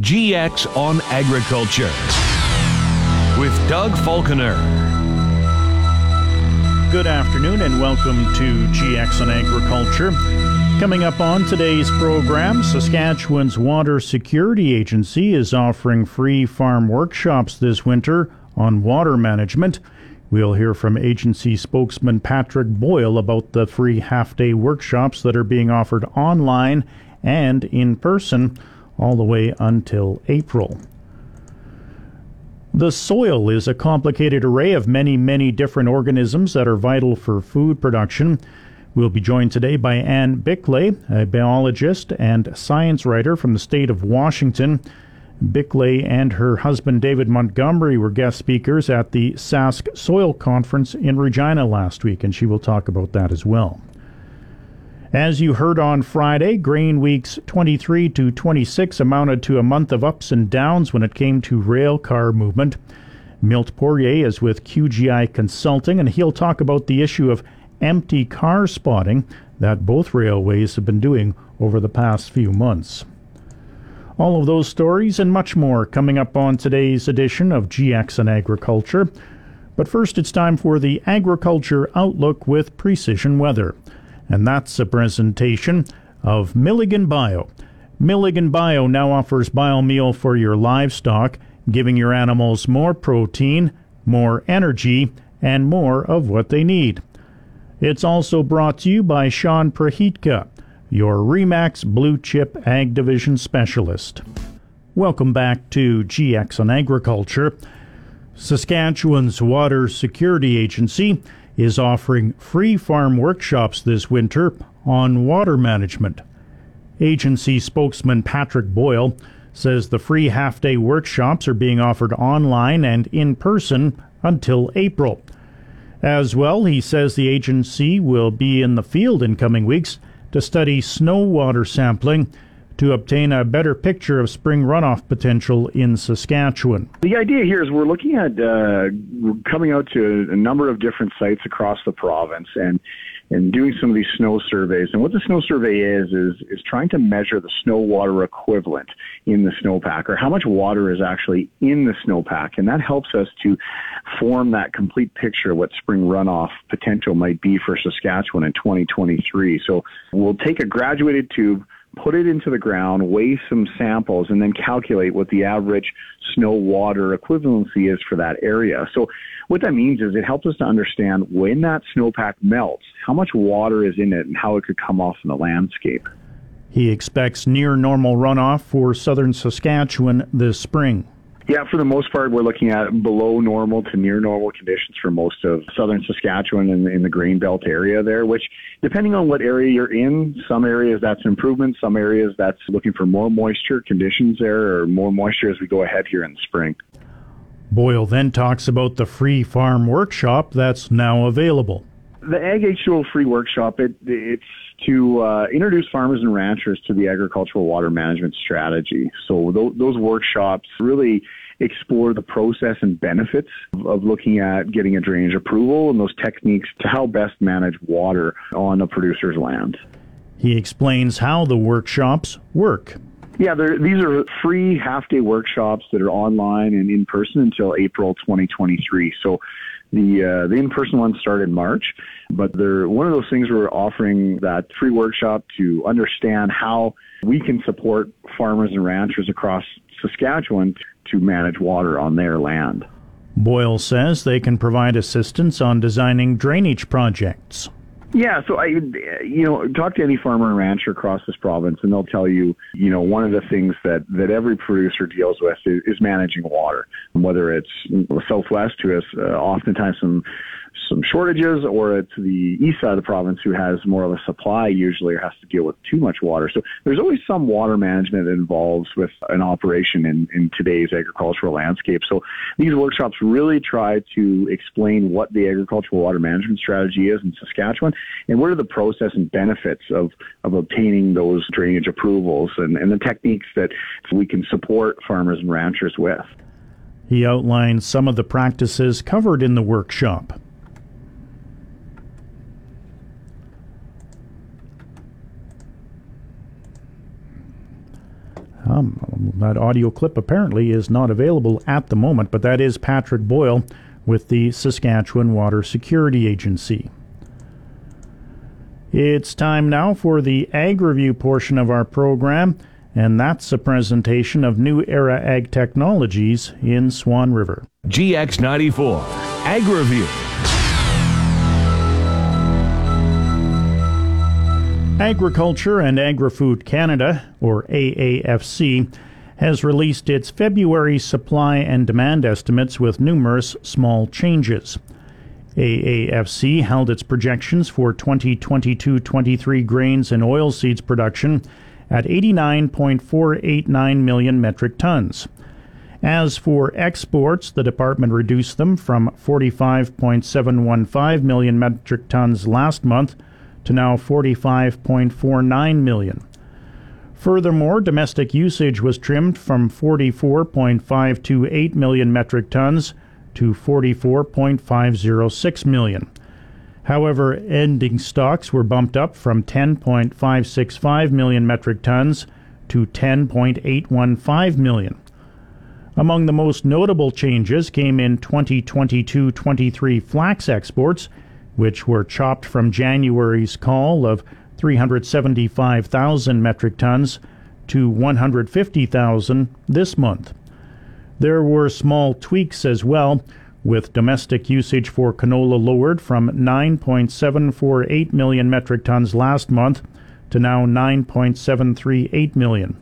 GX on Agriculture with Doug Falconer. Good afternoon and welcome to GX on Agriculture. Coming up on today's program, Saskatchewan's Water Security Agency is offering free farm workshops this winter on water management. We'll hear from agency spokesman Patrick Boyle about the free half day workshops that are being offered online and in person all the way until April. The soil is a complicated array of many, many different organisms that are vital for food production. We'll be joined today by Anne Biklé, a biologist and science writer from the state of Washington. Biklé and her husband David Montgomery were guest speakers at the Sask Soil Conference in Regina last week, and she will talk about that as well. As you heard on Friday, grain weeks 23 to 26 amounted to a month of ups and downs when it came to rail car movement. Milt Poirier is with QGI Consulting, and he'll talk about the issue of empty car spotting that both railways have been doing over the past few months. All of those stories and much more coming up on today's edition of GX and Agriculture. But first, it's time for the Agriculture Outlook with Precision Weather. And that's a presentation of Milligan Bio. Milligan Bio now offers biomeal for your livestock, giving your animals more protein, more energy, and more of what they need. It's also brought to you by Sean Prahitka, your REMAX Blue Chip Ag Division Specialist. Welcome back to GX on Agriculture. Saskatchewan's Water Security Agency is offering free farm workshops this winter on water management. Agency spokesman Patrick Boyle says the free half day workshops are being offered online and in person until April. As well, he says the agency will be in the field in coming weeks to study snow water sampling to obtain a better picture of spring runoff potential in Saskatchewan. The idea here is we're looking at uh, coming out to a number of different sites across the province and and doing some of these snow surveys. And what the snow survey is is is trying to measure the snow water equivalent in the snowpack, or how much water is actually in the snowpack, and that helps us to form that complete picture of what spring runoff potential might be for Saskatchewan in 2023. So we'll take a graduated tube put it into the ground, weigh some samples, and then calculate what the average snow water equivalency is for that area. So what that means is it helps us to understand when that snowpack melts, how much water is in it and how it could come off in the landscape. He expects near normal runoff for southern Saskatchewan this spring. Yeah, for the most part, we're looking at below normal to near normal conditions for most of southern Saskatchewan and in the grain belt area there, which, depending on what area you're in, some areas that's improvement, some areas that's looking for more moisture conditions there or more moisture as we go ahead here in the spring. Boyle then talks about the free farm workshop that's now available. The Ag H2O free workshop, it, it's to uh, introduce farmers and ranchers to the agricultural water management strategy. So th- those workshops really explore the process and benefits of, of looking at getting a drainage approval and those techniques to how best manage water on a producer's land. He explains how the workshops work. Yeah, these are free half day workshops that are online and in person until April 2023. So the uh, the in person ones start in March, but they're one of those things we're offering that free workshop to understand how we can support farmers and ranchers across Saskatchewan to manage water on their land. Boyle says they can provide assistance on designing drainage projects. Yeah, so I, you know, talk to any farmer and rancher across this province, and they'll tell you, you know, one of the things that that every producer deals with is, is managing water. Whether it's Southwest, who has uh, oftentimes some some shortages, or it's the east side of the province who has more of a supply usually or has to deal with too much water. So there's always some water management that involves with an operation in, in today's agricultural landscape. So these workshops really try to explain what the agricultural water management strategy is in Saskatchewan and what are the process and benefits of, of obtaining those drainage approvals and, and the techniques that we can support farmers and ranchers with. He outlined some of the practices covered in the workshop. Um, that audio clip apparently is not available at the moment, but that is Patrick Boyle with the Saskatchewan Water Security Agency. It's time now for the Ag Review portion of our program, and that's a presentation of new era ag technologies in Swan River. GX94 Ag Review. Agriculture and Agri-Food Canada, or AAFC, has released its February supply and demand estimates with numerous small changes. AAFC held its projections for 2022 23 grains and oilseeds production at 89.489 million metric tons. As for exports, the department reduced them from 45.715 million metric tons last month to now 45.49 million. Furthermore, domestic usage was trimmed from 44.528 million metric tons to 44.506 million. However, ending stocks were bumped up from 10.565 million metric tons to 10.815 million. Among the most notable changes came in 2022 23 flax exports which were chopped from January's call of 375,000 metric tons to 150,000 this month. There were small tweaks as well, with domestic usage for canola lowered from 9.748 million metric tons last month to now 9.738 million.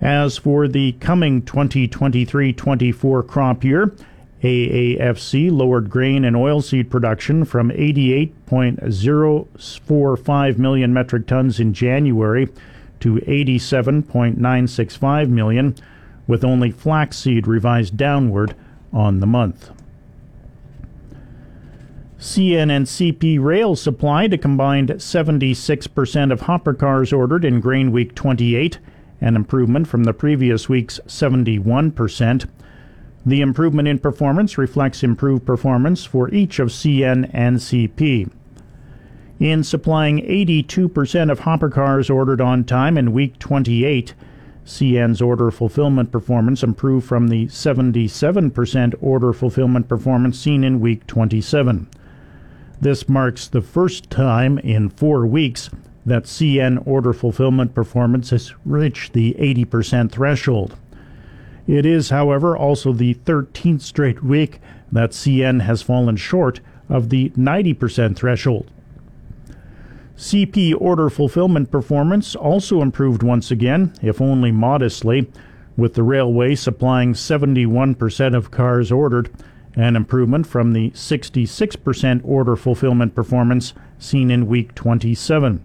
As for the coming 2023 24 crop year, AAFC lowered grain and oilseed production from 88.045 million metric tons in January to 87.965 million, with only flaxseed revised downward on the month. CN and CP rail supplied a combined 76% of hopper cars ordered in Grain Week 28, an improvement from the previous week's 71%. The improvement in performance reflects improved performance for each of CN and CP. In supplying 82% of hopper cars ordered on time in week 28, CN's order fulfillment performance improved from the 77% order fulfillment performance seen in week 27. This marks the first time in four weeks that CN order fulfillment performance has reached the 80% threshold. It is, however, also the 13th straight week that CN has fallen short of the 90% threshold. CP order fulfillment performance also improved once again, if only modestly, with the railway supplying 71% of cars ordered, an improvement from the 66% order fulfillment performance seen in week 27.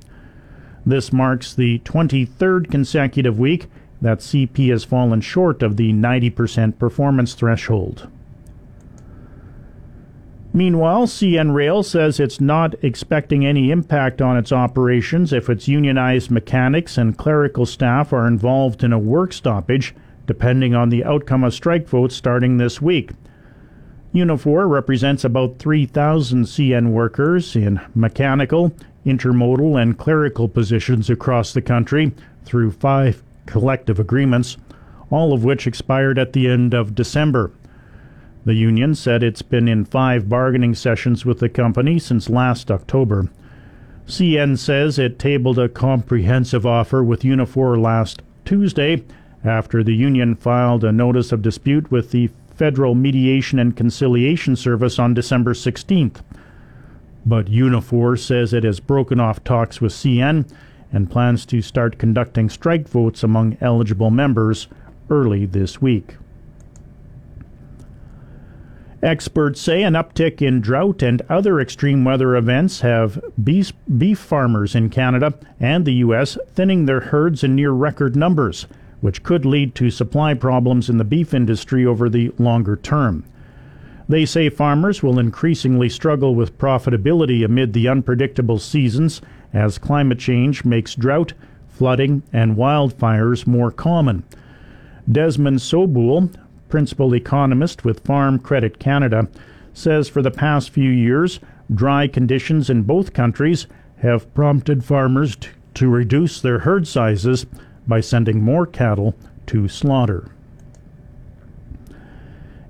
This marks the 23rd consecutive week that CP has fallen short of the 90% performance threshold. Meanwhile, CN Rail says it's not expecting any impact on its operations if its unionized mechanics and clerical staff are involved in a work stoppage, depending on the outcome of strike votes starting this week. Unifor represents about 3,000 CN workers in mechanical, intermodal, and clerical positions across the country through five collective agreements, all of which expired at the end of December. The union said it's been in five bargaining sessions with the company since last October. CN says it tabled a comprehensive offer with Unifor last Tuesday after the union filed a notice of dispute with the Federal Mediation and Conciliation Service on December 16th. But Unifor says it has broken off talks with CN and plans to start conducting strike votes among eligible members early this week. Experts say an uptick in drought and other extreme weather events have beef, farmers in Canada and the U.S. thinning their herds in near record numbers, which could lead to supply problems in the beef industry over the longer term. They say farmers will increasingly struggle with profitability amid the unpredictable seasons as climate change makes drought, flooding, and wildfires more common. Desmond Soboul, principal economist with Farm Credit Canada, says for the past few years, dry conditions in both countries have prompted farmers t- to reduce their herd sizes by sending more cattle to slaughter.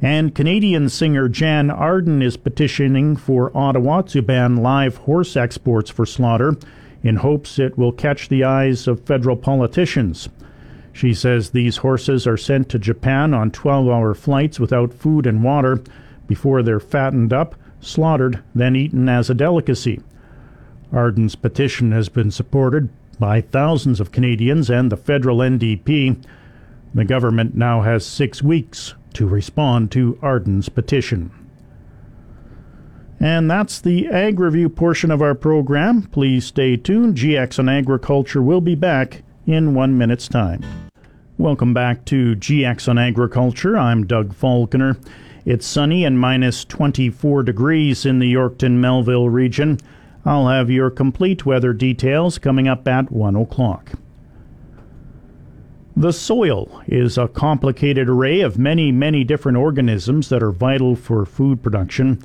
And Canadian singer Jann Arden is petitioning for Ottawa to ban live horse exports for slaughter in hopes it will catch the eyes of federal politicians. She says these horses are sent to Japan on 12 hour flights without food and water before they're fattened up, slaughtered, then eaten as a delicacy. Arden's petition has been supported by thousands of Canadians and the federal NDP. The government now has six weeks to respond to Arden's petition. And that's the Ag Review portion of our program. Please stay tuned. GX on Agriculture will be back in one minute's time. Welcome back to GX on Agriculture. I'm Doug Falconer. It's sunny and minus 24 degrees in the Yorkton Melville region. I'll have your complete weather details coming up at 1 o'clock. The soil is a complicated array of many, many different organisms that are vital for food production.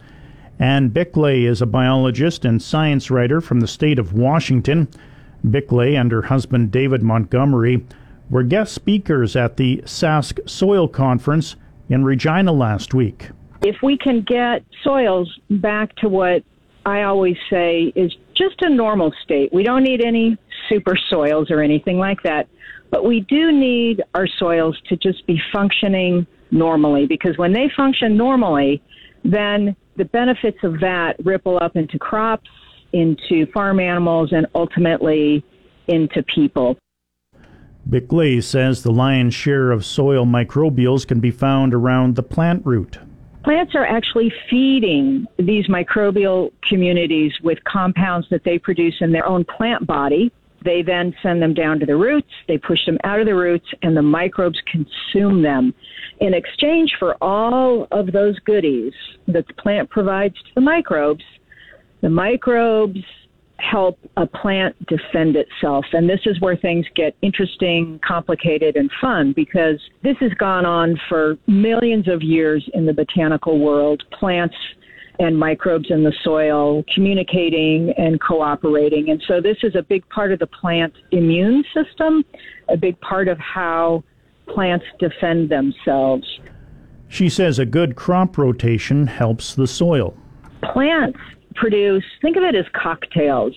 Anne Biklé is a biologist and science writer from the state of Washington. Biklé and her husband David Montgomery were guest speakers at the Sask Soil Conference in Regina last week. If we can get soils back to what I always say is just a normal state, we don't need any super soils or anything like that. But we do need our soils to just be functioning normally because when they function normally, then the benefits of that ripple up into crops, into farm animals, and ultimately into people. Biklé says the lion's share of soil microbials can be found around the plant root. Plants are actually feeding these microbial communities with compounds that they produce in their own plant body they then send them down to the roots, they push them out of the roots, and the microbes consume them. In exchange for all of those goodies that the plant provides to the microbes, the microbes help a plant defend itself. And this is where things get interesting, complicated, and fun because this has gone on for millions of years in the botanical world. Plants and microbes in the soil communicating and cooperating. And so this is a big part of the plant immune system, a big part of how plants defend themselves. She says a good crop rotation helps the soil. Plants produce, think of it as cocktails.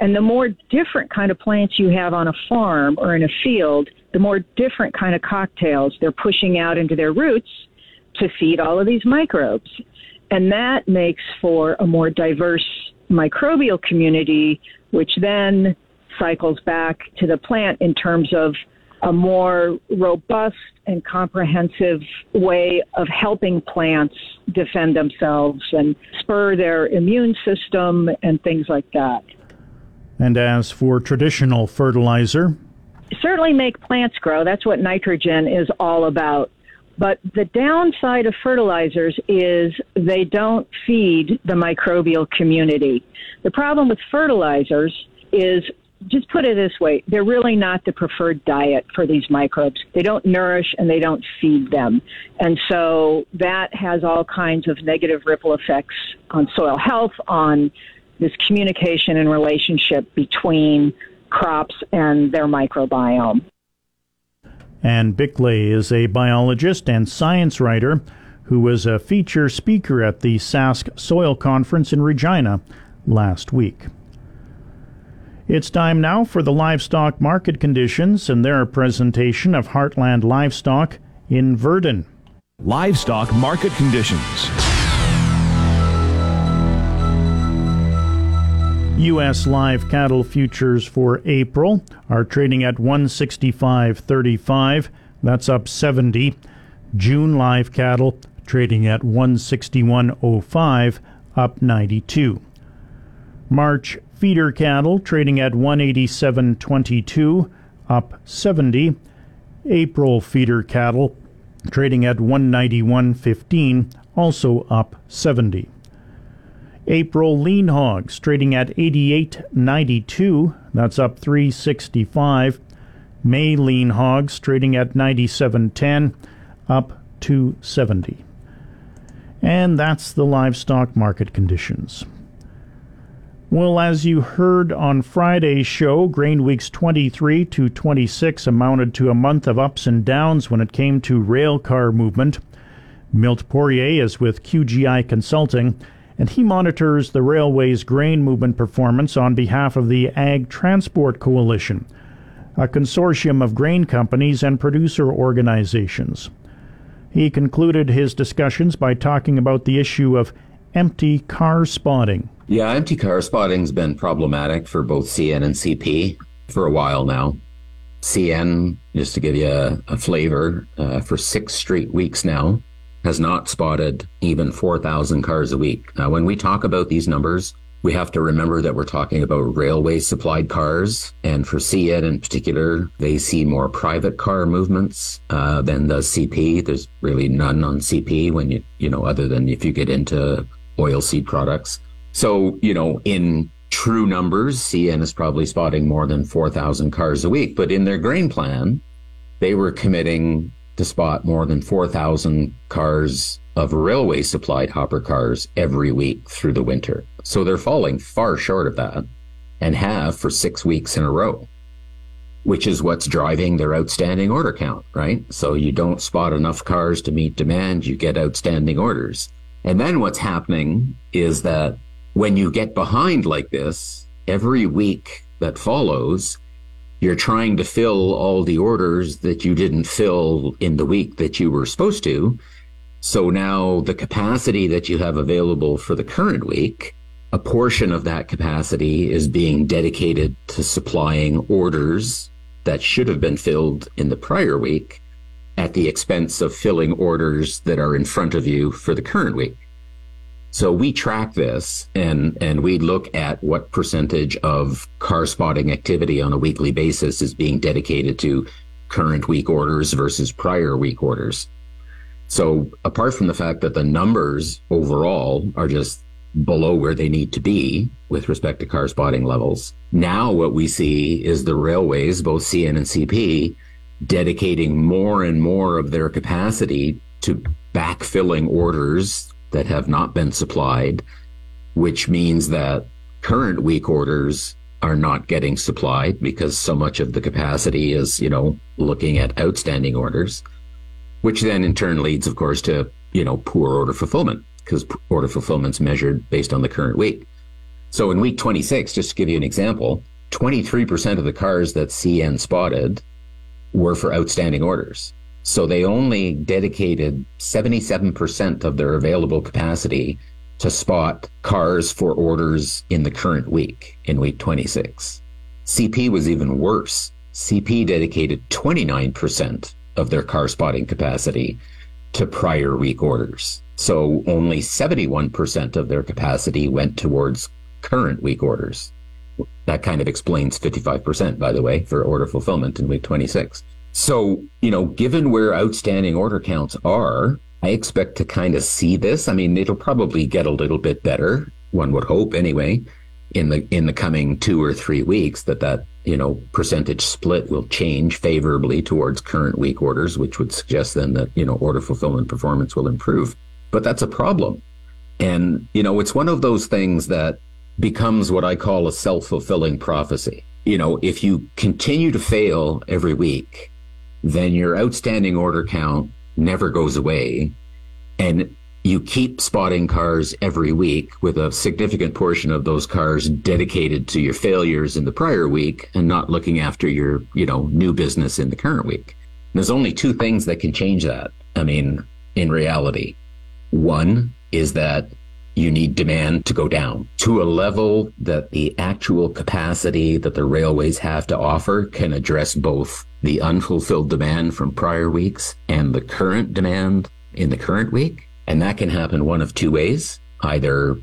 And the more different kind of plants you have on a farm or in a field, the more different kind of cocktails they're pushing out into their roots to feed all of these microbes. And that makes for a more diverse microbial community, which then cycles back to the plant in terms of a more robust and comprehensive way of helping plants defend themselves and spur their immune system and things like that. And as for traditional fertilizer, certainly make plants grow. That's what nitrogen is all about. But the downside of fertilizers is they don't feed the microbial community. The problem with fertilizers is just put it this way they're really not the preferred diet for these microbes. They don't nourish and they don't feed them. And so that has all kinds of negative ripple effects on soil health, on this communication and relationship between crops and their microbiome. Anne Biklé is a biologist and science writer who was a feature speaker at the Sask Soil Conference in Regina last week. It's time now for the livestock market conditions and their presentation of Heartland Livestock in Virden. Livestock market conditions. U.S. live cattle futures for April are trading at 165.35. That's up 70. June live cattle trading at 161.05, up 92. March feeder cattle trading at 187.22, up 70. April feeder cattle trading at 191.15, also up 70. April lean hogs trading at 88.92, that's up 365. May lean hogs trading at 97.10, up 270. And that's the livestock market conditions. Well, as you heard on Friday's show, grain weeks 23 to 26 amounted to a month of ups and downs when it came to rail car movement. Milt Poirier is with QGI Consulting, and he monitors the railway's grain movement performance on behalf of the Ag Transport Coalition, a consortium of grain companies and producer organizations. He concluded his discussions by talking about the issue of empty car spotting. Yeah, empty car spotting's been problematic for both CN and CP for a while now. CN, just to give you a, a flavor, uh, for six straight weeks now, has not spotted even 4,000 cars a week. Now, when we talk about these numbers, we have to remember that we're talking about railway supplied cars. And for CN in particular, they see more private car movements uh, than does CP. There's really none on CP when you, you know, other than if you get into oilseed products. So, you know, in true numbers, CN is probably spotting more than 4,000 cars a week. But in their grain plan, they were committing to spot more than 4,000 cars of railway supplied hopper cars every week through the winter. So they're falling far short of that and have for six weeks in a row, which is what's driving their outstanding order count, right? So you don't spot enough cars to meet demand, you get outstanding orders. And then what's happening is that when you get behind like this, every week that follows, you're trying to fill all the orders that you didn't fill in the week that you were supposed to. So now the capacity that you have available for the current week, a portion of that capacity is being dedicated to supplying orders that should have been filled in the prior week at the expense of filling orders that are in front of you for the current week. So we track this and, and we look at what percentage of car spotting activity on a weekly basis is being dedicated to current week orders versus prior week orders. So apart from the fact that the numbers overall are just below where they need to be with respect to car spotting levels, now what we see is the railways, both CN and CP, dedicating more and more of their capacity to backfilling orders that have not been supplied, which means that current week orders are not getting supplied because so much of the capacity is, you know, looking at outstanding orders which then in turn leads, of course, to, you know, poor order fulfillment because order fulfillment's measured based on the current week. So in week 26, just to give you an example, 23% of the cars that CN spotted were for outstanding orders. So they only dedicated 77% of their available capacity to spot cars for orders in the current week in week 26. CP was even worse. CP dedicated 29% of their car spotting capacity to prior week orders. So only 71% of their capacity went towards current week orders. That kind of explains 55%, by the way, for order fulfillment in week 26. So, you know, given where outstanding order counts are, I expect to kind of see this. I mean, it'll probably get a little bit better, one would hope anyway, in the in the coming 2 or 3 weeks that that you know, percentage split will change favorably towards current week orders, which would suggest then that, you know, order fulfillment performance will improve. But that's a problem. And, you know, it's one of those things that becomes what I call a self fulfilling prophecy. You know, if you continue to fail every week, then your outstanding order count never goes away. And you keep spotting cars every week with a significant portion of those cars dedicated to your failures in the prior week and not looking after your, you know, new business in the current week. There's only two things that can change that. I mean, in reality, one is that you need demand to go down to a level that the actual capacity that the railways have to offer can address both the unfulfilled demand from prior weeks and the current demand in the current week And that can happen one of two ways. Either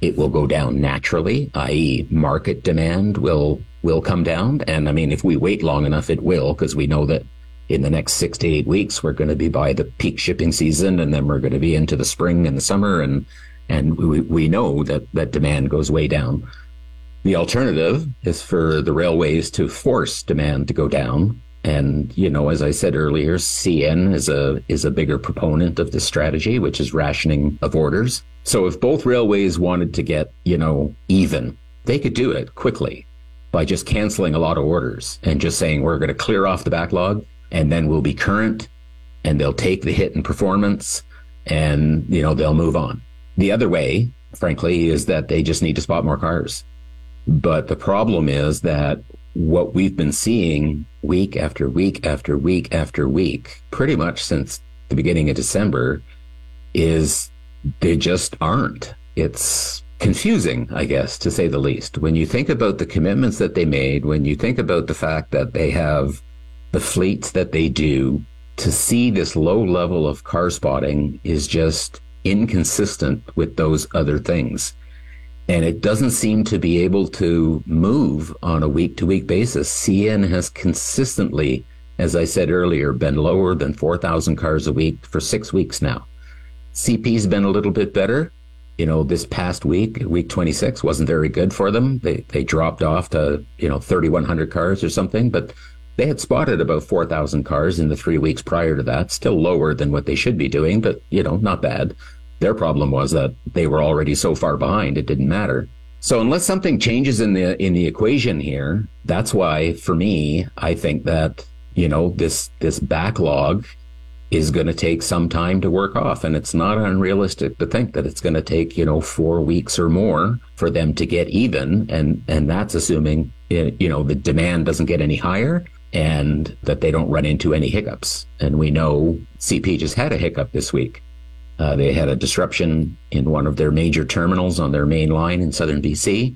it will go down naturally, i.e. market demand will, will come down. And I mean, if we wait long enough, it will, because we know that in the next six to eight weeks, we're going to be by the peak shipping season and then we're going to be into the spring and the summer. And, and we, we know that, that demand goes way down. The alternative is for the railways to force demand to go down. And, you know, as I said earlier, CN is a, is a bigger proponent of this strategy, which is rationing of orders. So if both railways wanted to get, you know, even, they could do it quickly by just canceling a lot of orders and just saying, we're going to clear off the backlog and then we'll be current and they'll take the hit in performance and, you know, they'll move on. The other way, frankly, is that they just need to spot more cars. But the problem is that what we've been seeing week after week after week after week, pretty much since the beginning of December, is they just aren't. It's confusing, I guess, to say the least. When you think about the commitments that they made, when you think about the fact that they have the fleets that they do, to see this low level of car spotting is just inconsistent with those other things. And it doesn't seem to be able to move on a week to week basis. CN has consistently, as I said earlier, been lower than 4,000 cars a week for six weeks now. CP's been a little bit better. You know, this past week, week 26, wasn't very good for them. They, they dropped off to, you know, 3,100 cars or something, but they had spotted about 4,000 cars in the three weeks prior to that, still lower than what they should be doing, but, you know, not bad. Their problem was that they were already so far behind, it didn't matter. So unless something changes in the, in the equation here, that's why for me, I think that, you know, this, this backlog is going to take some time to work off. And it's not unrealistic to think that it's going to take, you know, four weeks or more for them to get even. And, and that's assuming, you know, the demand doesn't get any higher and that they don't run into any hiccups. And we know CP just had a hiccup this week. Uh, they had a disruption in one of their major terminals on their main line in southern BC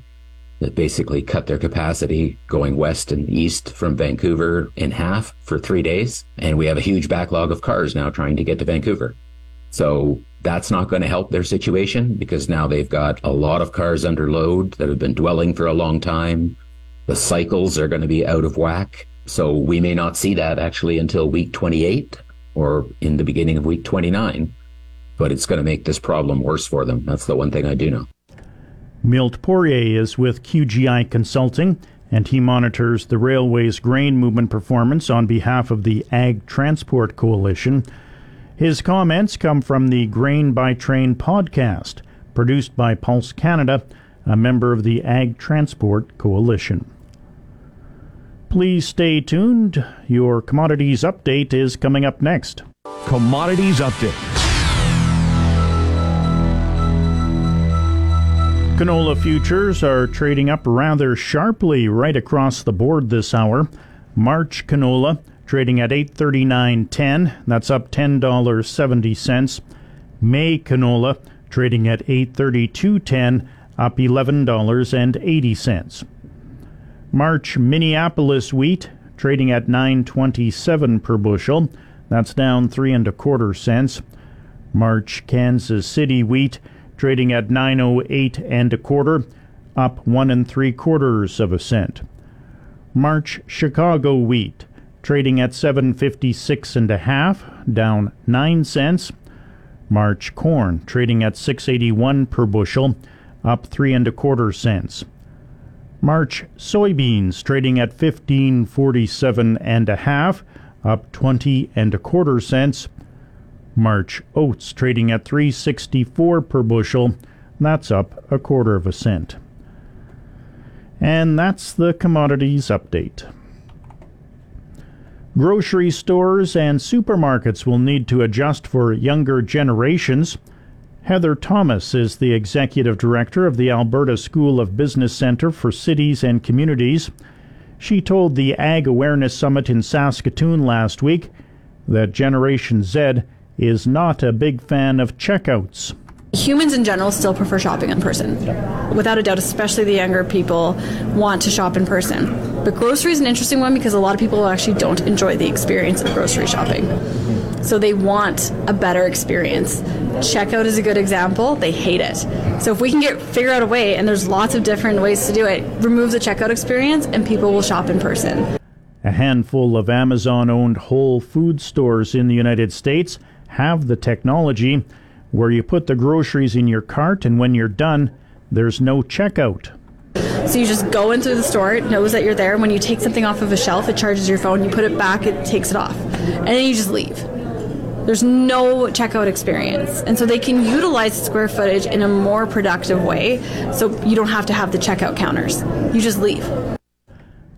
that basically cut their capacity going west and east from Vancouver in half for three days. And we have a huge backlog of cars now trying to get to Vancouver. So that's not going to help their situation because now they've got a lot of cars under load that have been dwelling for a long time. The cycles are going to be out of whack. So we may not see that actually until week 28 or in the beginning of week 29, but it's going to make this problem worse for them. That's the one thing I do know. Milt Poirier is with QGI Consulting, and he monitors the railway's grain movement performance on behalf of the Ag Transport Coalition. His comments come from the Grain by Train podcast, produced by Pulse Canada, a member of the Ag Transport Coalition. Please stay tuned. Your commodities update is coming up next. Commodities update. Canola futures are trading up rather sharply right across the board this hour. March canola trading at 839.10, that's up $10.70. May canola trading at 832.10, up $11.80. March Minneapolis wheat trading at 927 per bushel, that's down 3 and a quarter cents. March Kansas City wheat trading at 908 and a quarter, up one and three quarters of a cent. March Chicago wheat trading at 756 and a half, down 9 cents. March corn trading at 681 per bushel, up 3 and a quarter cents. March soybeans trading at 1547 and a half, up 20 and a quarter cents. March oats trading at 364 per bushel. That's up a quarter of a cent. And that's the commodities update. Grocery stores and supermarkets will need to adjust for younger generations. Heather Thomas is the executive director of the Alberta School of Business Centre for Cities and Communities. She told the Ag Awareness Summit in Saskatoon last week that Generation Z is not a big fan of checkouts. Humans in general still prefer shopping in person. Without a doubt, especially the younger people want to shop in person. But grocery is an interesting one because a lot of people actually don't enjoy the experience of grocery shopping. So they want a better experience. Checkout is a good example. They hate it. So if we can get figure out a way, and there's lots of different ways to do it, remove the checkout experience, and people will shop in person. A handful of Amazon owned Whole Food stores in the United States have the technology where you put the groceries in your cart, and when you're done, there's no checkout. So you just go in through the store, it knows that you're there. When you take something off of a shelf, it charges your phone, you put it back, it takes it off. And then you just leave. There's no checkout experience. And so they can utilize square footage in a more productive way so you don't have to have the checkout counters. You just leave.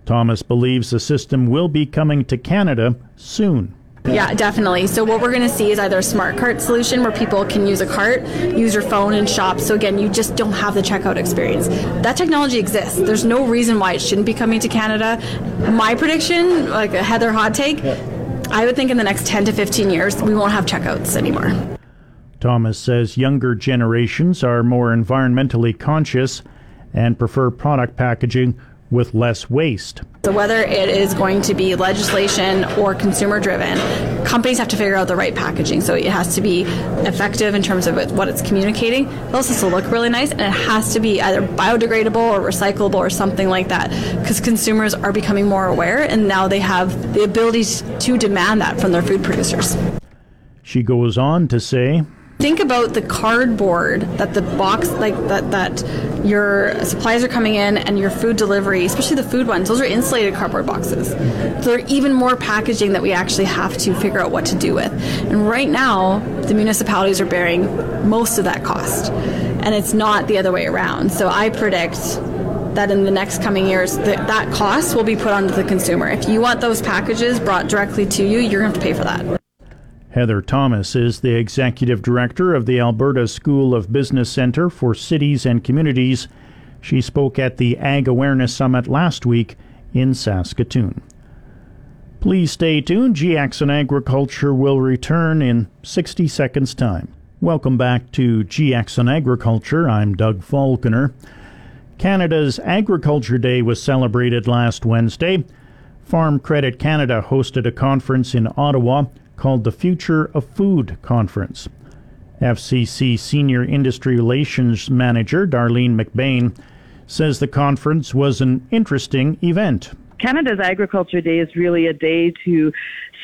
Thomas believes the system will be coming to Canada soon. Yeah, definitely. So what we're going to see is either a smart cart solution where people can use a cart, use your phone and shop. So again, you just don't have the checkout experience. That technology exists. There's no reason why it shouldn't be coming to Canada. My prediction, like a Heather hot take, I would think in the next 10 to 15 years we won't have checkouts anymore. Thomas says younger generations are more environmentally conscious and prefer product packaging with less waste. So, whether it is going to be legislation or consumer driven, companies have to figure out the right packaging. So, it has to be effective in terms of what it's communicating. It also has to look really nice, and it has to be either biodegradable or recyclable or something like that because consumers are becoming more aware and now they have the ability to demand that from their food producers. She goes on to say, think about the cardboard that the box like that that your supplies are coming in and your food delivery especially the food ones those are insulated cardboard boxes. So there are even more packaging that we actually have to figure out what to do with. And right now the municipalities are bearing most of that cost. And it's not the other way around. So i predict that in the next coming years that, that cost will be put onto the consumer. If you want those packages brought directly to you you're going to have to pay for that Heather Thomas is the executive director of the Alberta School of Business Centre for Cities and Communities. She spoke at the Ag Awareness Summit last week in Saskatoon. Please stay tuned. GX on Agriculture will return in 60 seconds' time. Welcome back to GX on Agriculture. I'm Doug Falconer. Canada's Agriculture Day was celebrated last Wednesday. Farm Credit Canada hosted a conference in Ottawa called the Future of Food Conference. FCC Senior Industry Relations Manager Darlene McBain says the conference was an interesting event. Canada's Agriculture Day is really a day to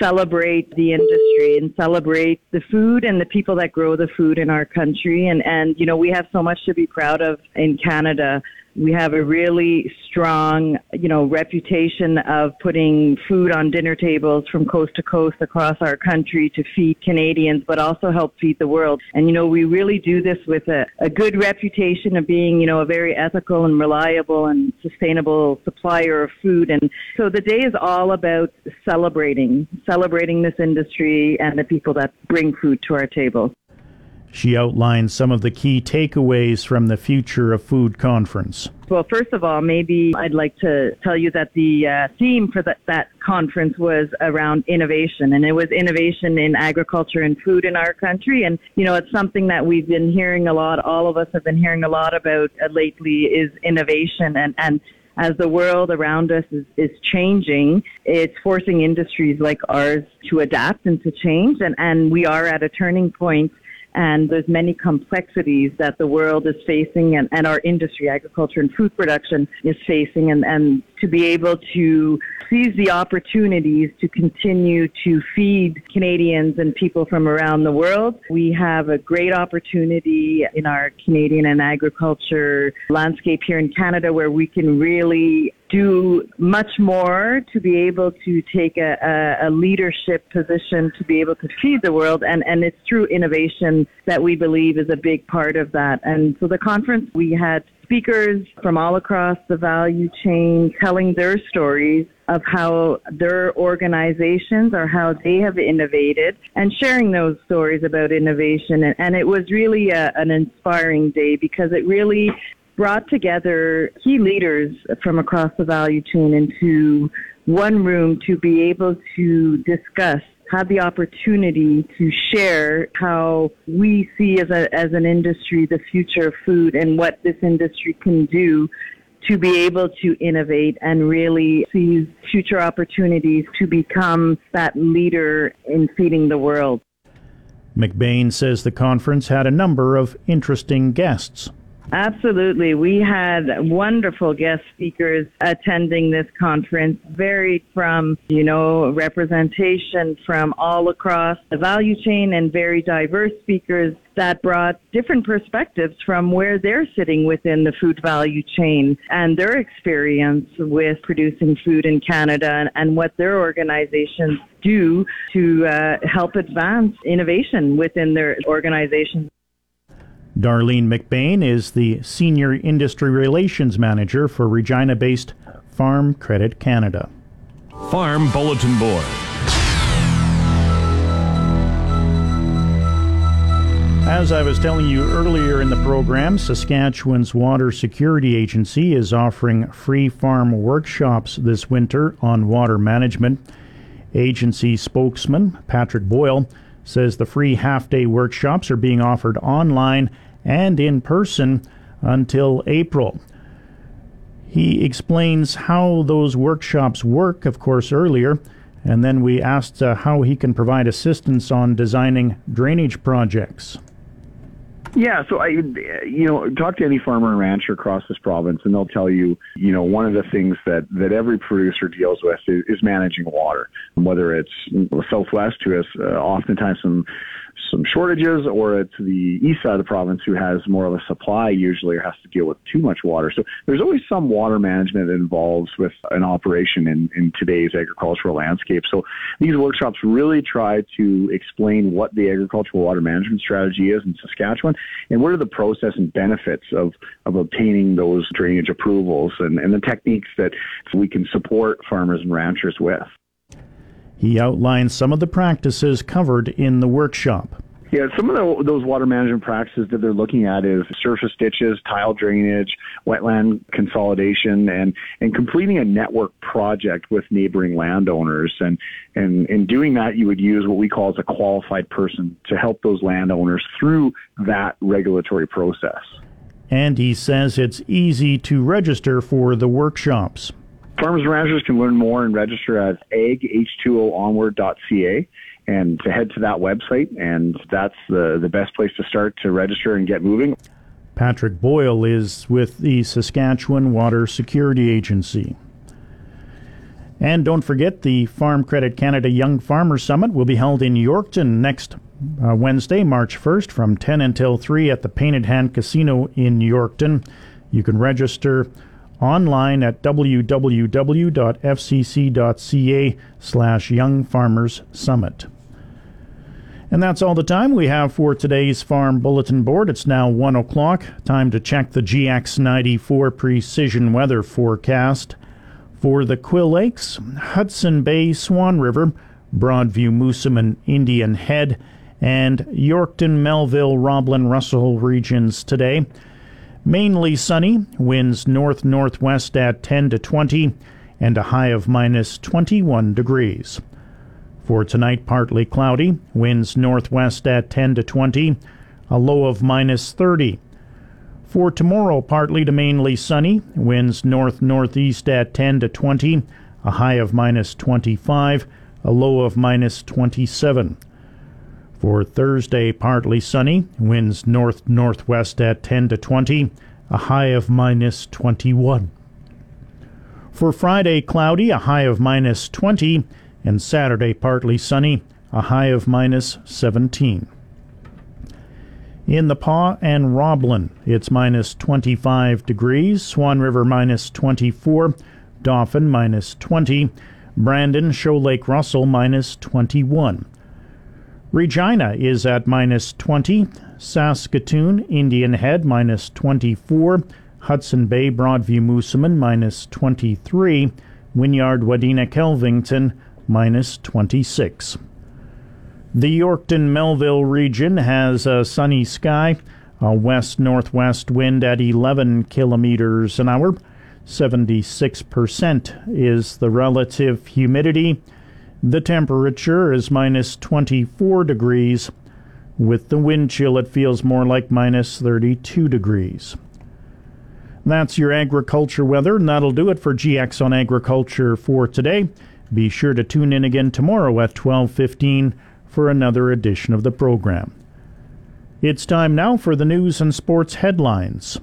celebrate the industry and celebrate the food and the people that grow the food in our country. And, and you know, we have so much to be proud of in Canada. We have a really strong, you know, reputation of putting food on dinner tables from coast to coast across our country to feed Canadians, but also help feed the world. And, you know, we really do this with a, a good reputation of being, you know, a very ethical and reliable and sustainable supplier of food. And so the day is all about celebrating, celebrating this industry and the people that bring food to our table. She outlined some of the key takeaways from the Future of Food conference. Well, first of all, maybe I'd like to tell you that the uh, theme for that, that conference was around innovation, and it was innovation in agriculture and food in our country. And, you know, it's something that we've been hearing a lot, all of us have been hearing a lot about uh, lately is innovation. And, and as the world around us is, is changing, it's forcing industries like ours to adapt and to change. And, and we are at a turning point and there's many complexities that the world is facing and, and our industry, agriculture and food production is facing and, and to be able to seize the opportunities to continue to feed Canadians and people from around the world. We have a great opportunity in our Canadian and agriculture landscape here in Canada where we can really do much more to be able to take a, a, a, leadership position to be able to feed the world. And, and it's through innovation that we believe is a big part of that. And so the conference, we had speakers from all across the value chain telling their stories of how their organizations or how they have innovated and sharing those stories about innovation. And, and it was really a, an inspiring day because it really brought together key leaders from across the value chain into one room to be able to discuss have the opportunity to share how we see as a as an industry the future of food and what this industry can do to be able to innovate and really seize future opportunities to become that leader in feeding the world. McBain says the conference had a number of interesting guests. Absolutely. We had wonderful guest speakers attending this conference, varied from, you know, representation from all across the value chain and very diverse speakers that brought different perspectives from where they're sitting within the food value chain and their experience with producing food in Canada and, what their organizations do to uh, help advance innovation within their organizations. Darlene McBain is the Senior Industry Relations Manager for Regina based Farm Credit Canada. Farm Bulletin Board. As I was telling you earlier in the program, Saskatchewan's Water Security Agency is offering free farm workshops this winter on water management. Agency spokesman Patrick Boyle says the free half day workshops are being offered online and in person until April. He explains how those workshops work, of course, earlier, and then we asked uh, how he can provide assistance on designing drainage projects. Yeah, so I, you know, talk to any farmer and rancher across this province, and they'll tell you, you know, one of the things that that every producer deals with is, is managing water. Whether it's Southwest, who has uh, oftentimes some some shortages, or it's the east side of the province who has more of a supply usually or has to deal with too much water. So there's always some water management that involves with an operation in, in today's agricultural landscape. So these workshops really try to explain what the agricultural water management strategy is in Saskatchewan and what are the process and benefits of, of obtaining those drainage approvals and, and the techniques that we can support farmers and ranchers with. He outlines some of the practices covered in the workshop. Yeah, some of the, those water management practices that they're looking at is surface ditches, tile drainage, wetland consolidation, and and completing a network project with neighboring landowners. And and in doing that, you would use what we call as a qualified person to help those landowners through that regulatory process. And he says it's easy to register for the workshops. Farmers and ranchers can learn more and register at agh2onward.ca and to head to that website, and that's the, the best place to start to register and get moving. Patrick Boyle is with the Saskatchewan Water Security Agency. And don't forget, the Farm Credit Canada Young Farmer Summit will be held in Yorkton next uh, Wednesday, March 1st, from 10 until 3 at the Painted Hand Casino in Yorkton. You can register online at www.fcc.ca slash Young Farmers Summit. And that's all the time we have for today's Farm Bulletin Board. It's now 1 o'clock. Time to check the GX94 precision weather forecast. For the Quill Lakes, Hudson Bay, Swan River, Broadview, Moosomin, Indian Head, and Yorkton, Melville, Roblin, Russell regions today. Mainly sunny, winds north northwest at 10 to 20, and a high of minus 21 degrees. For tonight, partly cloudy, winds northwest at 10 to 20, a low of minus 30. For tomorrow, partly to mainly sunny, winds north northeast at 10 to 20, a high of minus 25, a low of minus 27. For Thursday, partly sunny, winds north northwest at 10 to 20, a high of minus 21. For Friday, cloudy, a high of minus 20, and Saturday, partly sunny, a high of minus 17. In the Pas and Roblin, it's minus 25 degrees, Swan River minus 24, Dauphin minus 20, Brandon, Shoal Lake Russell minus 21. Regina is at minus 20. Saskatoon, Indian Head minus 24. Hudson Bay, Broadview, Moosomin minus 23. Wynyard, Wadena, Kelvington minus 26. The Yorkton Melville region has a sunny sky, a west northwest wind at 11 kilometers an hour. 76% is the relative humidity. The temperature is minus 24 degrees. With the wind chill, it feels more like minus 32 degrees. That's your agriculture weather, and that'll do it for GX on agriculture for today. Be sure to tune in again tomorrow at 12:15 for another edition of the program. It's time now for the news and sports headlines.